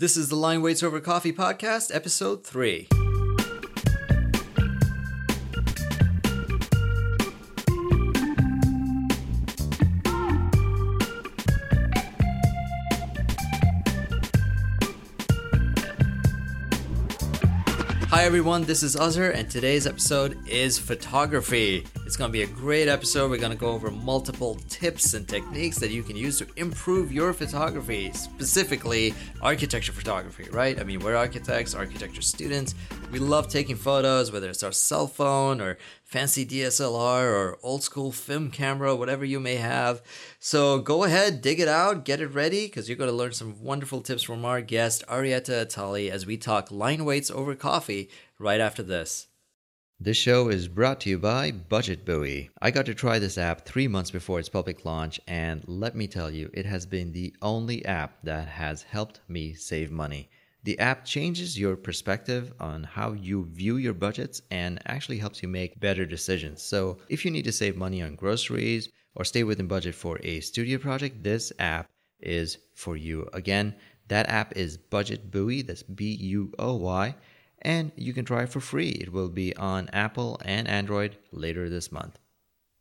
This is the Line Weights Over Coffee podcast, episode 3. Hi everyone, this is Azhar, and today's episode is photography. It's going to be a great episode. We're going to go over multiple tips and techniques that you can use to improve your photography, specifically architecture photography, right? I mean, we're architects, architecture students. We love taking photos, whether it's our cell phone or fancy DSLR or old school film camera, whatever you may have. So go ahead, dig it out, get it ready, because you're going to learn some wonderful tips from our guest, Erieta Attali, as we talk line weights over coffee right after this. This show is brought to you by Budget Buoy. I got to try this app three months before its public launch, and let me tell you, it has been the only app that has helped me save money. The app changes your perspective on how you view your budgets and actually helps you make better decisions. So, if you need to save money on groceries or stay within budget for a studio project, this app is for you. Again, that app is Budget Buoy, that's B U O Y and you can try it for free. It will be on Apple and Android later this month.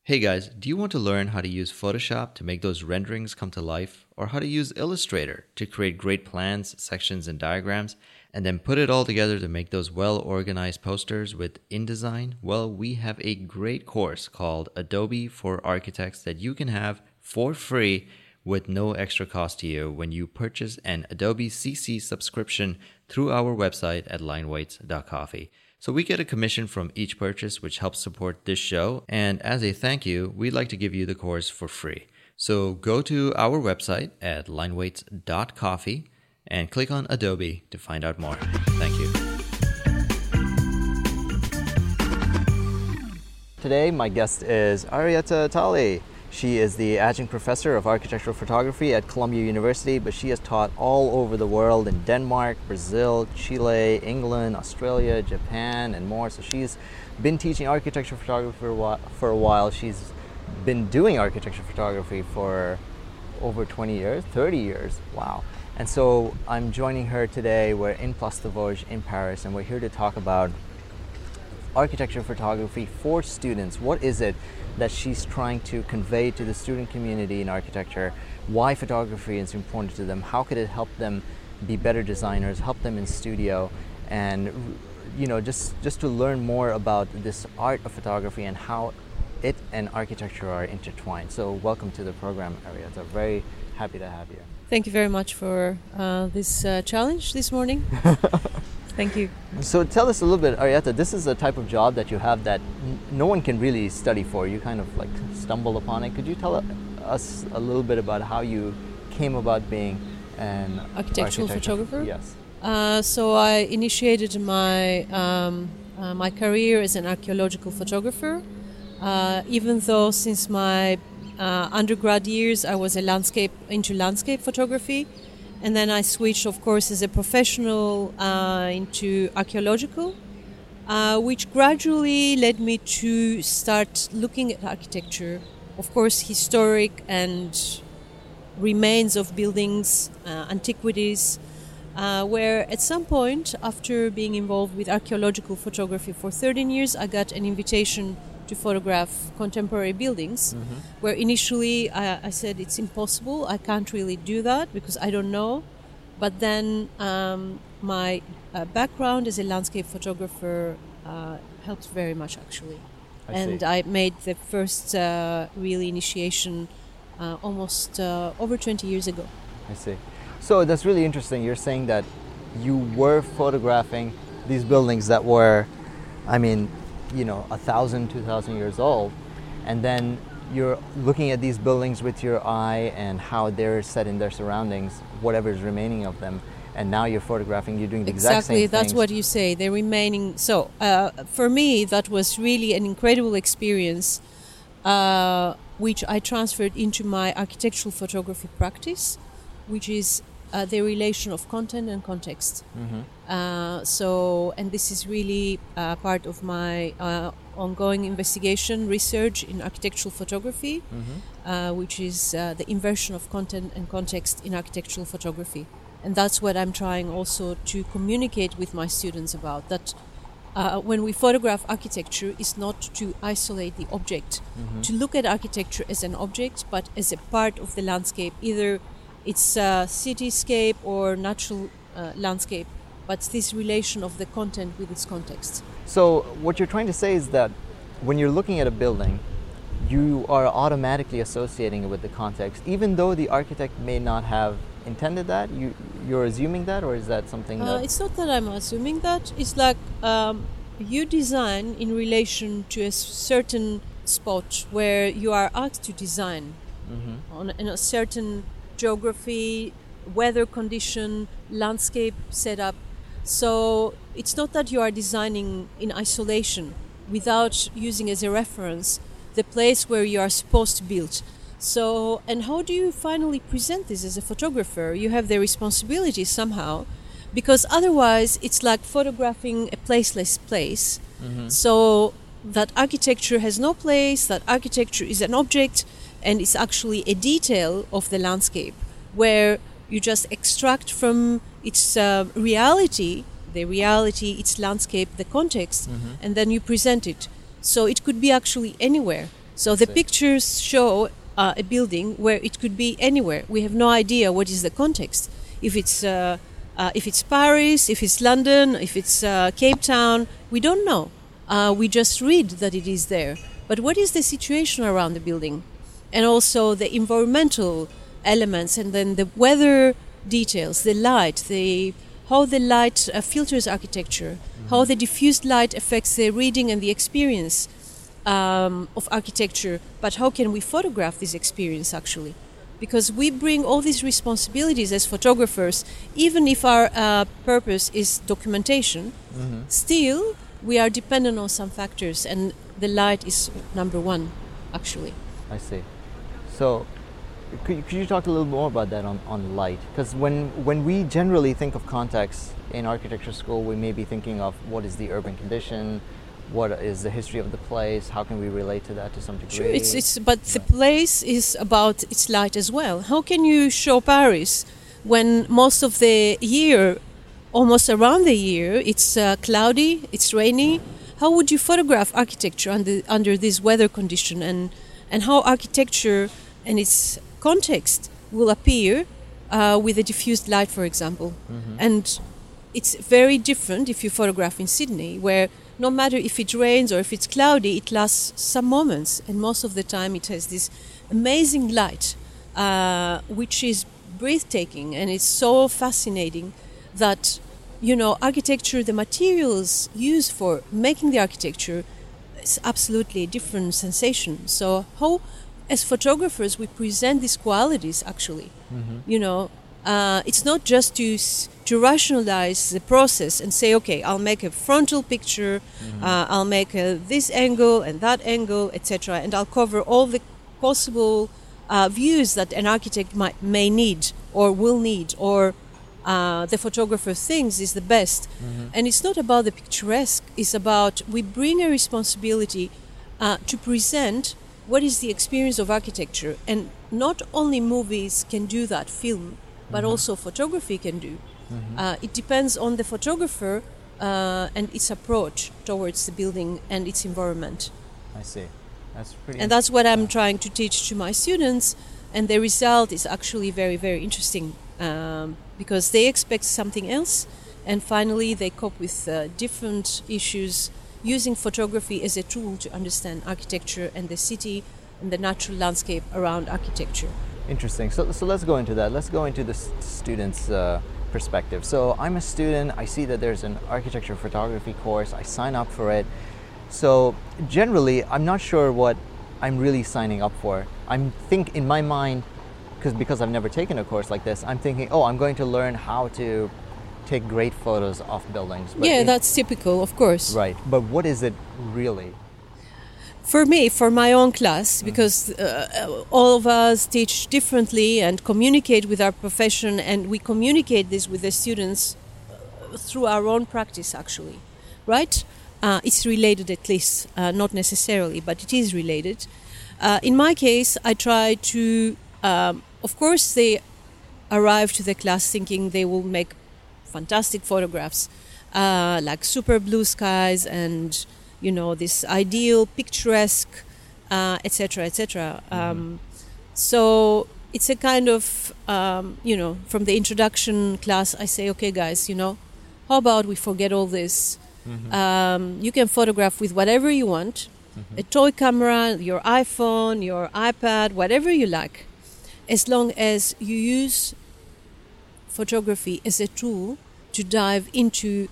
Hey guys, do you want to learn how to use Photoshop to make those renderings come to life? Or how to use Illustrator to create great plans, sections, and diagrams, and then put it all together to make those well organized posters with InDesign? Well, we have a great course called Adobe for Architects that you can have for free with no extra cost to you when you purchase an Adobe CC subscription through our website at lineweights.coffee. So we get a commission from each purchase, which helps support this show. And as a thank you, we'd like to give you the course for free. So go to our website at lineweights.coffee and click on Adobe to find out more. Thank you. Today, my guest is Erieta Attali. She is the adjunct professor of architectural photography at Columbia University, but she has taught all over the world in Denmark, Brazil, Chile, England, Australia, Japan, and more. So she's been teaching architecture photography for a while. For a while. She's been doing architecture photography for over 20 years, 30 years. Wow. And so I'm joining her today. We're in Place des Vosges in Paris, and we're here to talk about architecture photography for students. What is it that she's trying to convey to the student community in architecture? Why photography is important to them? How could it help them be better designers, help them in studio, and you know, just just to learn more about this art of photography and how it and architecture are intertwined. So, welcome to the program, Erieta. Very happy to have you. Thank you very much for uh, this uh, challenge this morning. Thank you. So tell us a little bit, Erieta. This is a type of job that you have that n- no one can really study for. You kind of like stumble upon it. Could you tell us a little bit about how you came about being an architectural photographer? Yes. Uh, so I initiated my um, uh, my career as an archaeological photographer. Uh, even though since my uh, undergrad years I was a landscape into landscape photography, and then I switched, of course, as a professional uh, into archaeological, uh, which gradually led me to start looking at architecture, of course, historic and remains of buildings, uh, antiquities. Uh, where at some point, after being involved with archaeological photography for 13 years, I got an invitation to photograph contemporary buildings, mm-hmm. where initially I, I, said it's impossible, I can't really do that because I don't know. But then um, my uh, background as a landscape photographer uh, helped very much actually. I and see. I made the first uh, really initiation uh, almost uh, over 20 years ago. I see. So that's really interesting. You're saying that you were photographing these buildings that were, I mean, you know a thousand, two thousand years old, and then you're looking at these buildings with your eye and how they're set in their surroundings, whatever is remaining of them, and now you're photographing. You're doing the exactly, exact same thing. that's what you say. They're remaining. So uh, for me, that was really an incredible experience, uh, which I transferred into my architectural photography practice, which is uh, the relation of content and context. Mm-hmm. Uh, so, and this is really uh, part of my uh, ongoing investigation research in architectural photography, mm-hmm. Uh, which is uh, the inversion of content and context in architectural photography. and that's what I'm trying also to communicate with my students about. That uh, when we photograph architecture, is not to isolate the object, Mm-hmm. to look at architecture as an object, but as a part of the landscape, either it's a cityscape or natural uh, landscape, but this relation of the content with its context. So what you're trying to say is that when you're looking at a building, you are automatically associating it with the context, even though the architect may not have intended that. You you're assuming that, or is that something Uh, it's not that I'm assuming that. It's like um, you design in relation to a certain spot where you are asked to design Mhm. on in a certain geography, weather condition, landscape setup. So it's not that you are designing in isolation without using as a reference the place where you are supposed to build. So, and how do you finally present this as a photographer? You have the responsibility somehow, because otherwise it's like photographing a placeless place. Mhm. So that architecture has no place, that architecture is an object, and it's actually a detail of the landscape where you just extract from its uh, reality, the reality, its landscape, the context, Mhm. and then you present it. So it could be actually anywhere. So the pictures show uh, a building where it could be anywhere. We have no idea what is the context. If it's uh, uh, if it's Paris, if it's London, if it's uh, Cape Town, we don't know. Uh, we just read that it is there. But what is the situation around the building? And also the environmental elements, and then the weather details, the light, the how the light uh, filters architecture, how the diffused light affects the reading and the experience um, of architecture. But how can we photograph this experience actually? Because we bring all these responsibilities as photographers, even if our uh, purpose is documentation, Mhm. still we are dependent on some factors, and the light is number one, actually. I see. So, could, you- could you talk a little more about that on, on light? Because when, when we generally think of context in architecture school, we may be thinking of what is the urban condition, what is the history of the place, how can we relate to that to some degree? Sure, it's, it's but the place is about its light as well. How can you show Paris when most of the year, almost around the year, it's uh, cloudy, it's rainy? How would you photograph architecture under under this weather condition, and and how architecture and its context will appear uh, with a diffused light, for example? Mhm. And it's very different if you photograph in Sydney, where no matter if it rains or if it's cloudy, it lasts some moments, and most of the time it has this amazing light, uh, which is breathtaking and it's so fascinating that you know architecture, the materials used for making the architecture, is absolutely a different sensation. So how, as photographers, we present these qualities actually. Mhm. you know uh, it's not just to to rationalize the process and say okay i'll make a frontal picture uh, i'll make a, this angle and that angle etc and i'll cover all the possible uh, views that an architect might may need or will need or uh, the photographer thinks is the best. And it's not about the picturesque it's about we bring a responsibility uh, to present what is the experience of architecture and not only movies can do that film but also photography can do uh, it depends on the photographer uh, and its approach towards the building and its environment I see. That's pretty. and that's what i'm trying to teach to my students and the result is actually very very interesting um, because they expect something else and finally they cope with uh, different issues using photography as a tool to understand architecture and the city and the natural landscape around architecture Interesting. So, so let's go into that. Let's go into the student's uh, perspective. So I'm a student. I see that there's an architecture photography course. I sign up for it. So generally, I'm not sure what I'm really signing up for. I'm think in my mind, because because I've never taken a course like this, I'm thinking, oh, I'm going to learn how to take great photos of buildings. But yeah that's typical of course right. But what is it really? For me, for my own class, because uh, all of us teach differently and communicate with our profession, and we communicate this with the students uh, through our own practice, actually, right? Uh, it's related, at least, uh, not necessarily, but it is related. Uh, in my case, I try to, um, of course, they arrive to the class thinking they will make fantastic photographs, uh, like super blue skies and you know this ideal picturesque, etc., uh, etc. Et um, so it's a kind of um, you know from the introduction class I say okay guys you know how about we forget all this mm-hmm. um, you can photograph with whatever you want mm-hmm. a toy camera your iPhone your iPad whatever you like as long as you use photography as a tool to dive into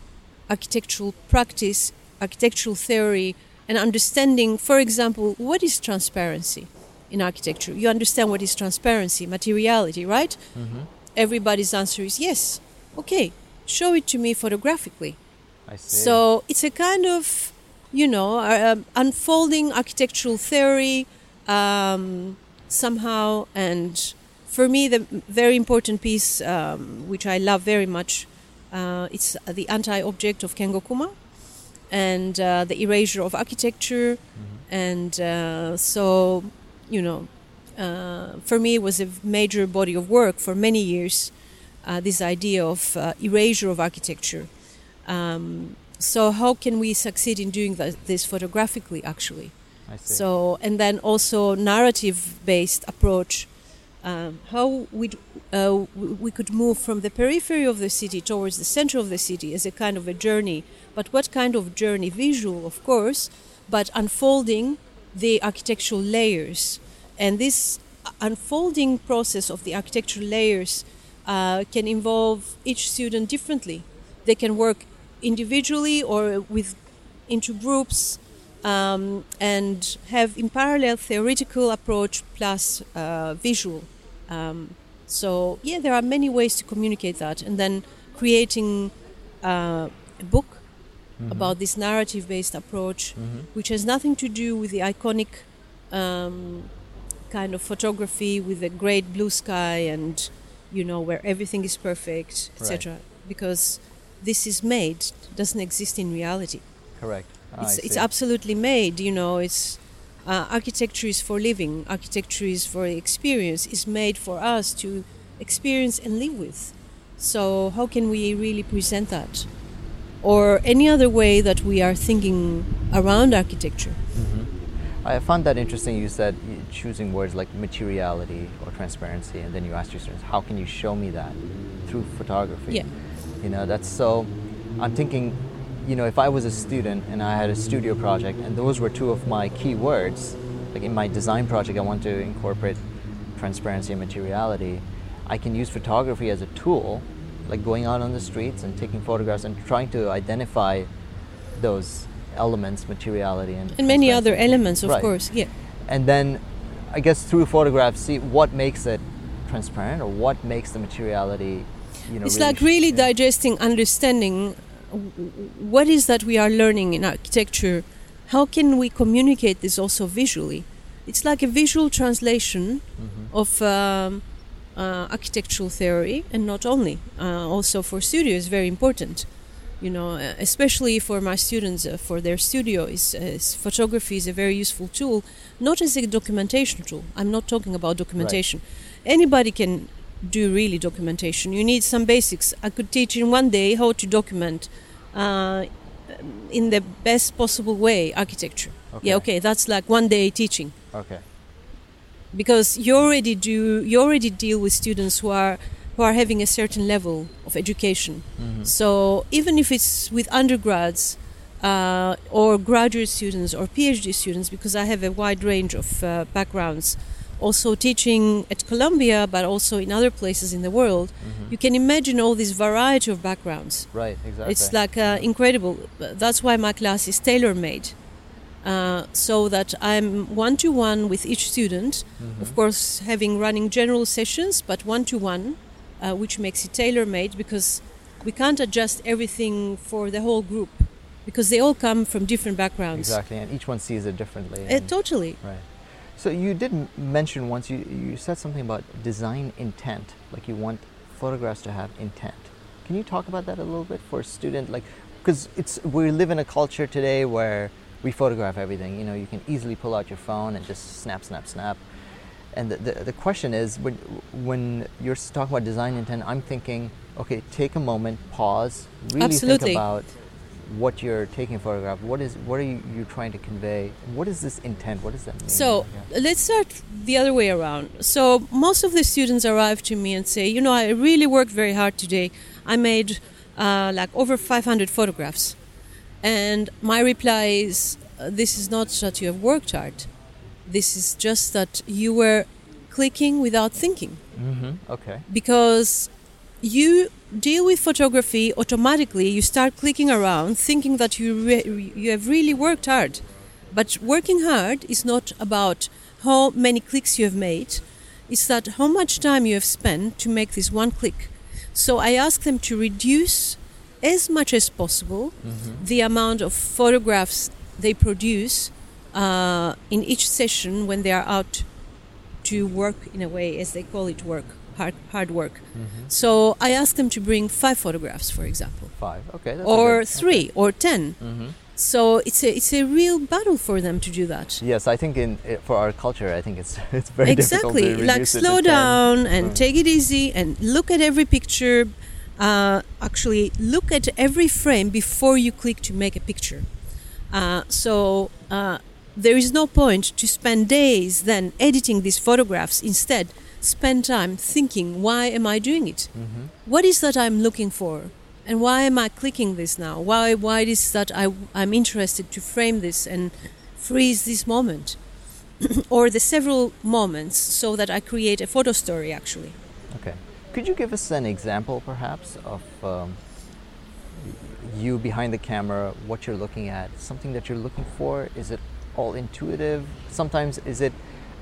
architectural practice architectural theory and understanding for example what is transparency in architecture. You understand what is transparency, materiality, right? Mm-hmm. Everybody's answer is yes. Okay, show it to me photographically. I see. So it's a kind of, you know, uh, unfolding architectural theory um, somehow. And for me, the very important piece, um, which I love very much, uh, it's the anti-object of Kengo Kuma and uh, the erasure of architecture. Mm-hmm. And uh, so you know, uh, for me, it was a major body of work for many years. Uh, this idea of uh, erasure of architecture. Um, so how can we succeed in doing that, this photographically, actually? So and then also narrative-based approach. Um, how we uh, we could move from the periphery of the city towards the center of the city as a kind of a journey. But what kind of journey? Visual, of course, but unfolding the architectural layers. And this unfolding process of the architectural layers uh, can involve each student differently. They can work individually or with into groups um, and have in parallel theoretical approach plus uh, visual. Um, so yeah, there are many ways to communicate that, and then creating uh, a book mm-hmm. about this narrative based approach, mm-hmm. which has nothing to do with the iconic um, kind of photography with the great blue sky and, you know, where everything is perfect, etc. Right. Because this is made, doesn't exist in reality. Correct. Ah, it's, it's absolutely made, you know, it's. Uh, architecture is for living, architecture is for experience, is made for us to experience and live with. So, how can we really present that? or any other way that we are thinking around architecture. Mm-hmm. I found that interesting. You said choosing words like materiality or transparency, and then you asked your students, "How can you show me that through photography?" Yeah. You know, that's so. I'm thinking, you know, if I was a student and I had a studio project, and those were two of my key words, like in my design project, I want to incorporate transparency and materiality. I can use photography as a tool like going out on the streets and taking photographs and trying to identify those elements, materiality, and and many other elements, of right. course. Yeah. And then, I guess through photographs, see what makes it transparent or what makes the materiality. You know, it's really like really yeah. digesting, understanding what is that we are learning in architecture. How can we communicate this also visually? It's like a visual translation mm-hmm. of. Um, uh, architectural theory, and not only, uh, also for studio is very important. You know, uh, especially for my students, uh, for their studio, is, is, photography is a very useful tool, not as a documentation tool. I'm not talking about documentation. Right. Anybody can do really documentation. You need some basics. I could teach in one day how to document uh, in the best possible way architecture. Okay. Yeah, okay, that's like one day teaching. Okay because you already do you already deal with students who are who are having a certain level of education. Mm-hmm. So even if it's with undergrads uh, or graduate students or PhD students, because I have a wide range of uh, backgrounds, also teaching at Columbia, but also in other places in the world, mm-hmm. you can imagine all this variety of backgrounds. Right, exactly. It's like uh, incredible. That's why my class is tailor made. Uh, so that I'm one to one with each student, mm-hmm. of course, having running general sessions, but one to one, which makes it tailor made because we can't adjust everything for the whole group because they all come from different backgrounds. Exactly, and each one sees it differently. Uh, totally. Right. So you did mention once you you said something about design intent, like you want photographs to have intent. Can you talk about that a little bit for a student, like because it's we live in a culture today where we photograph everything. You know, you can easily pull out your phone and just snap, snap, snap. And the, the, the question is when, when you're talking about design intent, I'm thinking, okay, take a moment, pause, really Absolutely. think about what you're taking a photograph. What is what are you, you trying to convey? What is this intent? What does that mean? So Yeah. let's start the other way around. So most of the students arrive to me and say, you know, I really worked very hard today. I made uh, like over 500 photographs, and my reply is, uh, this is not that you have worked hard. This is just that you were clicking without thinking hmm Okay. because you deal with photography automatically. You start clicking around thinking that you re- you have really worked hard. But working hard is not about how many clicks you have made. It's that how much time you have spent to make this one click. So i ask them to reduce as much as possible Mm-hmm. the amount of photographs they produce uh, in each session when they are out to work in a way as they call it work hard, hard work Mm-hmm. so i ask them to bring five photographs for example Five. Okay. That's or three or 10 Mm-hmm. so it's a it's a real battle for them to do that Yes, I think in for our culture, I think it's it's very exactly difficult to like reduce it to slow 10. down and Mm. take it easy and look at every picture uh, actually look at every frame before you click to make a picture uh, so uh, there is no point to spend days then editing these photographs instead spend time thinking why am i doing it Mhm. what is that I'm looking for? And why am I clicking this now? Why why is that I I'm interested to frame this and freeze this moment? or the several moments so that I create a photo story actually. Okay. Could you give us an example, perhaps, of um, you behind the camera, what you're looking at, something that you're looking for? Is it all intuitive? Sometimes is it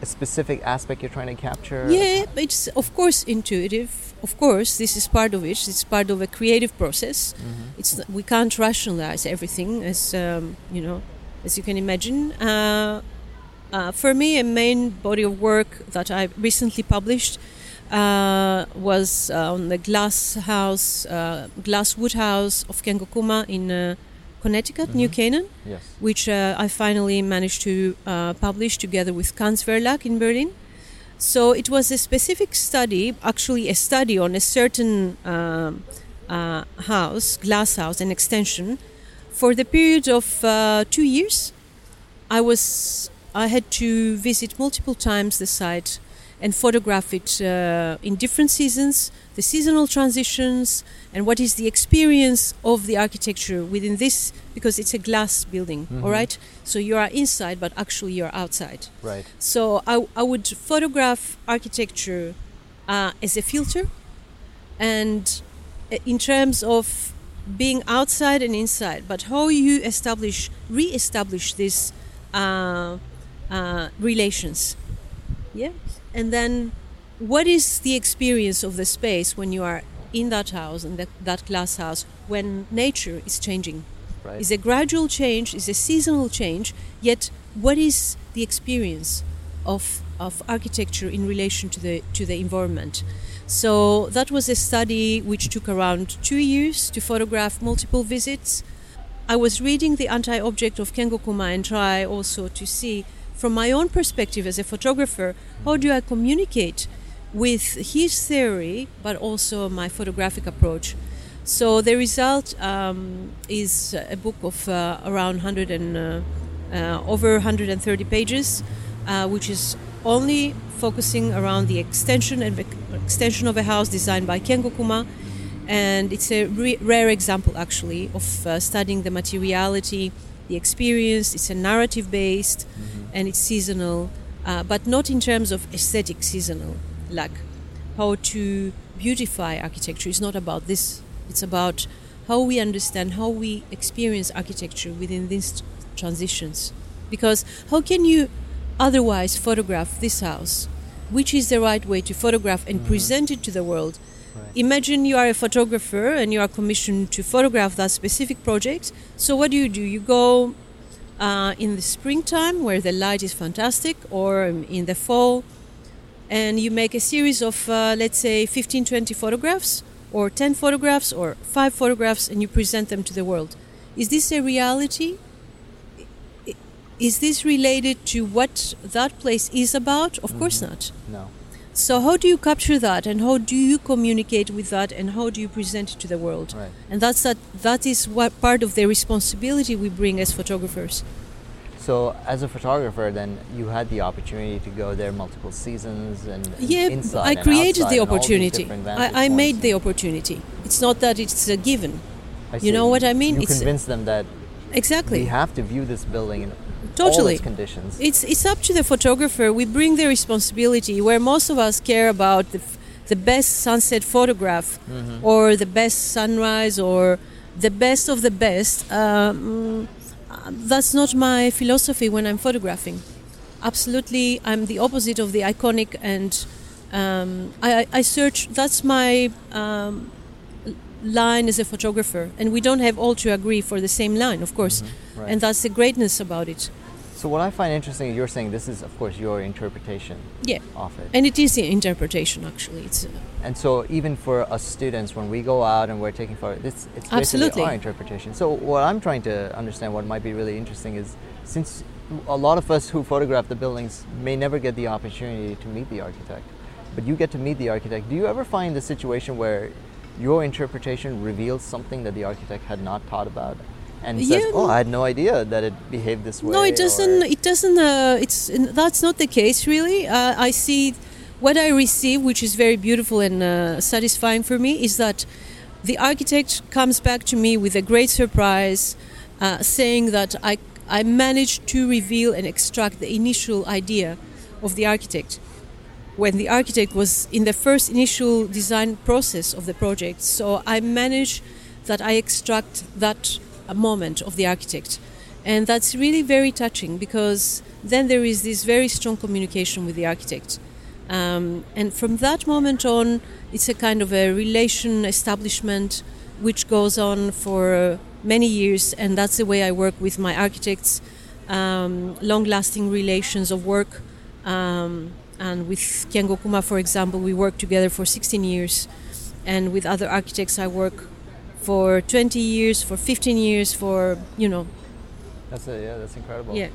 a specific aspect you're trying to capture? Yeah, it's of course intuitive. Of course, this is part of it. It's part of a creative process. Mhm. It's we can't rationalize everything as um, you know, as you can imagine. Uh, uh, for me, a main body of work that I recently published uh, was uh, on the glass house, uh, glass wood house of Kengo Kuma in Connecticut, New Mhm. Canaan, Yes. which uh, I finally managed to uh, publish together with Hans Verlag in Berlin. So it was a specific study, actually a study on a certain um, uh, house, glass house, an extension, for the period of uh, two years. I was I had to visit multiple times the site and photograph it uh, in different seasons, the seasonal transitions, and what is the experience of the architecture within this because it's a glass building, all Mhm. right? So you are inside, but actually you're outside. Right. So I, I would photograph architecture uh, as a filter, and uh, in terms of being outside and inside, but how you establish, re-establish these uh, uh, relations, yeah, and then what is the experience of the space when you are in that house and that, that glass house when nature is changing? Right. is a gradual change, is a seasonal change, yet what is the experience of, of architecture in relation to the, to the environment? So that was a study which took around two years to photograph multiple visits. I was reading the anti-object of Kengo Kuma and try also to see from my own perspective as a photographer, how do I communicate with his theory, but also my photographic approach. So the result um, is a book of uh, around 100 and uh, uh, over 130 pages, uh, which is only focusing around the extension and extension of a house designed by Kengo Kuma, and it's a re- rare example actually of uh, studying the materiality, the experience. It's a narrative based, and it's seasonal, uh, but not in terms of aesthetic seasonal, like how to beautify architecture. It's not about this it's about how we understand, how we experience architecture within these transitions. Because how can you otherwise photograph this house? Which is the right way to photograph and present it to the world? Right. Imagine you are a photographer and you are commissioned to photograph that specific project. So, what do you do? You go uh, in the springtime where the light is fantastic, or in the fall, and you make a series of, uh, let's say, 15 20 photographs or 10 photographs or 5 photographs and you present them to the world. Is this a reality? is this related to what that place is about? Of course not. No. So how do you capture that, and how do you communicate with that, and how do you present it to the world? Right. And that's that. That is what part of the responsibility we bring as photographers. So, as a photographer, then you had the opportunity to go there multiple seasons and, and Yeah, I created the all opportunity. I, I made the opportunity. It's not that it's a given. You know what I mean? You It's- convinced them that Exactly. we have to view this building in all Totally. its conditions. It's it's up to the photographer. We bring the responsibility where most of us care about the, the best sunset photograph Mm-hmm. or the best sunrise or the best of the best. Um, that's not my philosophy when I'm photographing. Absolutely, I'm the opposite of the iconic, and um, I, I- I search. That's my um, line as a photographer, and we don't have all to agree for the same line, of course, Mm-hmm. Right. and that's the greatness about it. So, what I find interesting is you're saying this is, of course, your interpretation Yeah. of it. And it is the interpretation, actually. It's uh, And so, even for us students, when we go out and we're taking photos, it's, it's basically Absolutely. our interpretation. So, what I'm trying to understand, what might be really interesting, is since a lot of us who photograph the buildings may never get the opportunity to meet the architect, but you get to meet the architect. Do you ever find the situation where your interpretation reveals something that the architect had not thought about, and says, Yeah, "Oh. I had no idea that it behaved this way"? no, it doesn't. or- It doesn't. Uh, it's that's not the case, really. Uh, I see what I receive, which is very beautiful and uh, satisfying for me, is that the architect comes back to me with a great surprise, uh, saying that I I managed to reveal and extract the initial idea of the architect when the architect was in the first initial design process of the project. So I managed that I extract that moment of the architect. And that's really very touching because then there is this very strong communication with the architect. Um, and from that moment on, it's a kind of a relation establishment which goes on for many years. And that's the way I work with my architects um, long lasting relations of work. Um, and with Kengo Kuma, for example, we worked together for 16 years. And with other architects, I work for 20 years, for 15 years, for, you know, That's a, yeah, that's incredible. yeah.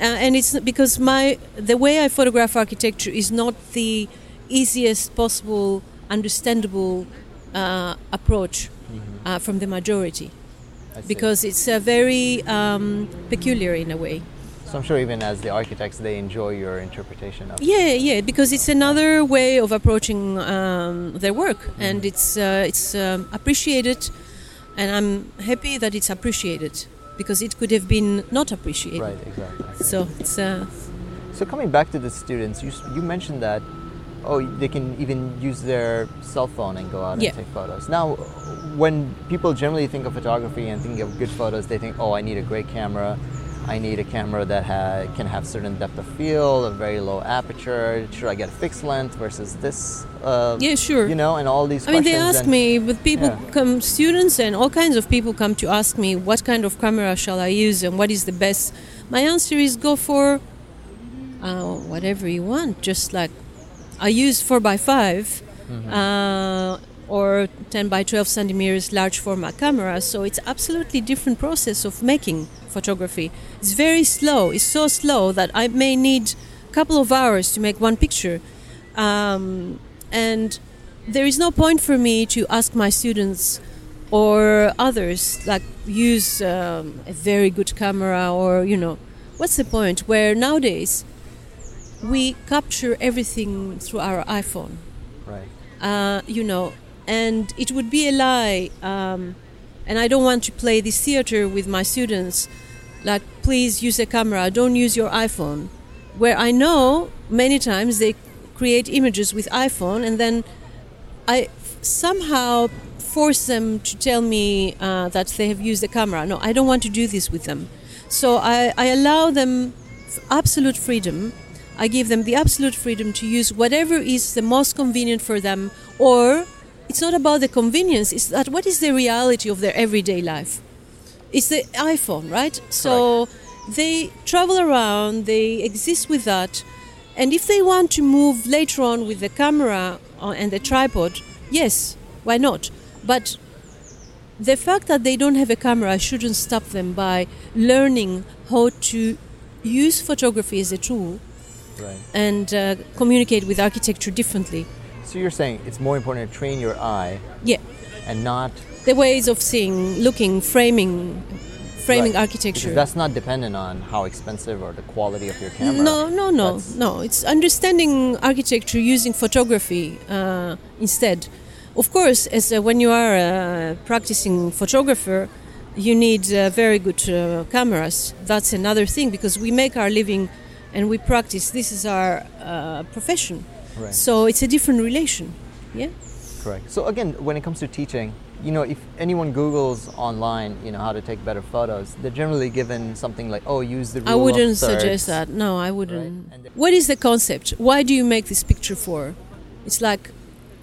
Uh, and it's because my the way I photograph architecture is not the easiest possible, understandable uh, approach uh, from the majority because it's uh, very um, peculiar in a way. So I'm sure even as the architects, they enjoy your interpretation of. Yeah, yeah, because it's another way of approaching um, their work, and it's uh, it's um, appreciated, and I'm happy that it's appreciated because it could have been not appreciated. Right, exactly. So it's uh, So coming back to the students, you, you mentioned that oh they can even use their cell phone and go out Yeah. and take photos. Now, when people generally think of photography and think of good photos, they think oh I need a great camera, I need a camera that ha- can have certain depth of field, a very low aperture. Should I get a fixed length versus this? Uh, yeah, sure. You know, and all these. I mean, they ask and- me, but people Yeah. come, students and all kinds of people come to ask me, what kind of camera shall I use and what is the best? My answer is go for uh, whatever you want. Just like I use 4x5 uh, or 10 by 12 centimeters large format camera, so it's absolutely different process of making photography. It's very slow. It's so slow that I may need a couple of hours to make one picture. Um, and there is no point for me to ask my students or others like use um, a very good camera or you know what's the point where nowadays we capture everything through our iphone Right. uh, you know and it would be a lie um, and i don't want to play this theater with my students like please use a camera don't use your iphone. Where i know many times they create images with iphone and then i somehow force them to tell me uh, that they have used the camera. No i don't want to do this with them. So i, I allow them absolute freedom. I give them the absolute freedom to use whatever is the most convenient for them, or it's not about the convenience, it's that what is the reality of their everyday life? It's the iPhone, right? So they travel around, they exist with that, and if they want to move later on with the camera and the tripod, yes, why not? But the fact that they don't have a camera shouldn't stop them by learning how to use photography as a tool Right. and uh, communicate with architecture differently. So you're saying it's more important to train your eye Yeah, and not the ways of seeing, looking, framing, framing Right. architecture. Because that's not dependent on how expensive or the quality of your camera. No, no, no, That's- no. It's understanding architecture using photography uh, instead. Of course, as uh, when you are a practicing photographer, you need uh, very good uh, cameras. That's another thing because we make our living and we practice. This is our uh, profession, Right. so it's a different relation. Yeah. Correct. So again, when it comes to teaching, you know, if anyone Google's online, you know, how to take better photos, they're generally given something like, oh, use the rule I wouldn't suggest that. No, I wouldn't. The- What is the concept? Why do you make this picture for? It's like,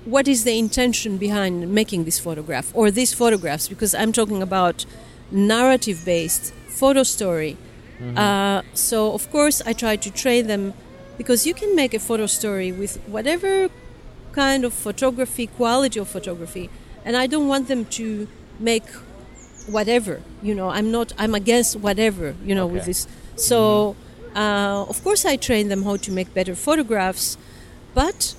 what is the intention behind making this photograph or these photographs? Because I'm talking about narrative based photo story. Mm-hmm. Uh, so, of course, I try to train them because you can make a photo story with whatever kind of photography, quality of photography, and I don't want them to make whatever. You know, I'm not. I'm against whatever. You know, with this. So, uh, of course, I train them how to make better photographs, but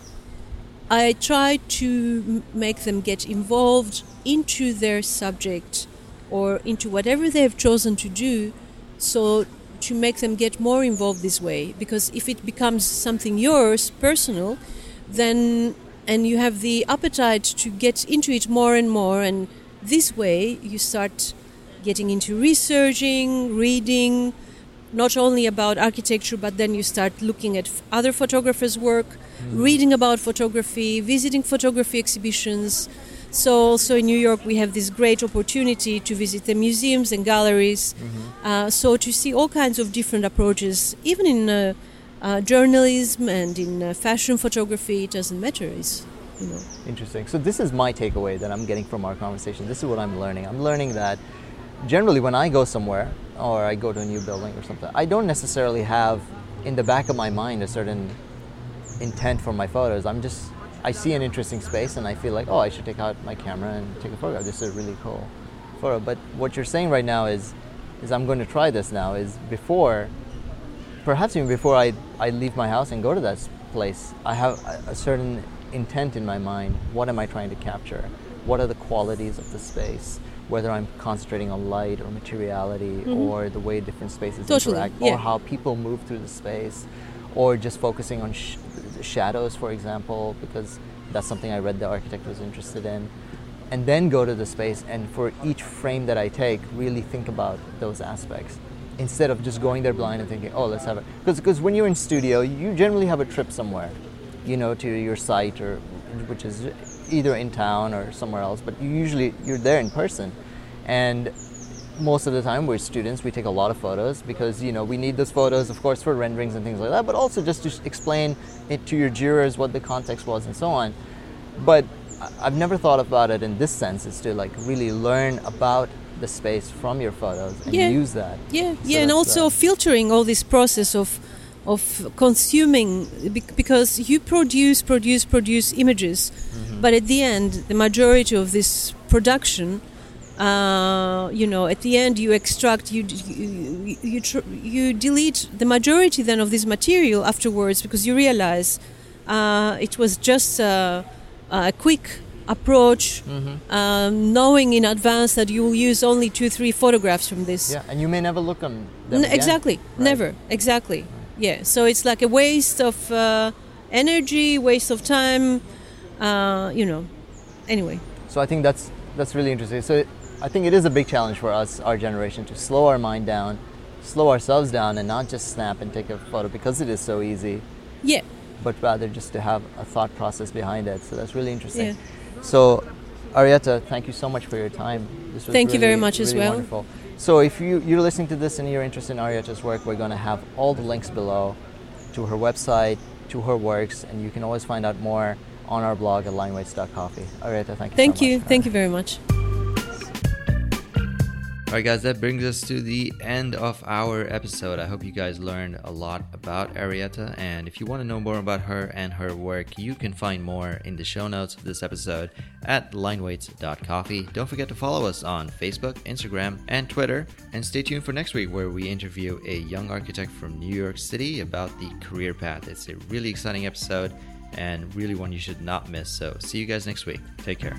I try to make them get involved into their subject or into whatever they have chosen to do. So to make them get more involved this way, because if it becomes something yours, personal, then and you have the appetite to get into it more and more, and this way you start getting into researching, reading, not only about architecture, but then you start looking at other photographers' work, reading about photography, visiting photography exhibitions. So, also in New York, we have this great opportunity to visit the museums and galleries. Uh, so, to see all kinds of different approaches, even in uh, uh, journalism and in uh, fashion photography, it doesn't matter. It's, you know, Interesting. So this is my takeaway that I'm getting from our conversation. This is what I'm learning. I'm learning that generally when I go somewhere or I go to a new building or something, I don't necessarily have in the back of my mind a certain intent for my photos. I'm just I see an interesting space and I feel like, oh, I should take out my camera and take a photograph. This is a really cool photo. But what you're saying right now is is I'm going to try this now is before perhaps even before I, I leave my house and go to that place, I have a, certain intent in my mind. What am I trying to capture? What are the qualities of the space? Whether I'm concentrating on light or materiality mm-hmm. or the way different spaces Totally, interact yeah. or how people move through the space or just focusing on sh- shadows, for example, because that's something I read the architect was interested in. And then go to the space and for each frame that I take, really think about those aspects instead of just going there blind and thinking, oh, let's have it. Because when you're in studio, you generally have a trip somewhere, you know, to your site or which is either in town or somewhere else. But usually you're there in person, and most of the time we're students. We take a lot of photos because you know we need those photos, of course, for renderings and things like that, but also just to explain it to your jurors what the context was and so on. But I've never thought about it in this sense, is to like really learn about the space from your photos and Yeah. use that. Yeah, So yeah, and also uh, filtering all this process of of consuming because you produce, produce, produce images, Mm-hmm. but at the end, the majority of this production, uh, you know, at the end you extract, you you you, tr- you delete the majority then of this material afterwards because you realize uh, it was just uh, a quick approach, Mm-hmm. um, knowing in advance that you will use only two, three photographs from this. Yeah, and you may never look on them N- again. exactly. Right. Never. Exactly. Yeah. So it's like a waste of uh, energy, waste of time. Uh, you know. Anyway. So I think that's that's really interesting. So I think it is a big challenge for us, our generation, to slow our mind down, slow ourselves down, and not just snap and take a photo because it is so easy, Yeah. but rather just to have a thought process behind it. So that's really interesting. Yeah. So, Erieta, thank you so much for your time. This was Thank you very really- much as really well. Wonderful. So if you, you're listening to this and you're interested in Erieta's work, we're going to have all the links below to her website, to her works, and you can always find out more on our blog at lineweights.coffee. Erieta, thank you Thank so you. much. Thank you very much. All right, guys, that brings us to the end of our episode. I hope you guys learned a lot about Erieta. And if you want to know more about her and her work, you can find more in the show notes of this episode at lineweights.coffee. Don't forget to follow us on Facebook, Instagram, and Twitter. And stay tuned for next week, where we interview a young architect from New York City about the career path. It's a really exciting episode and really one you should not miss. So, see you guys next week. Take care.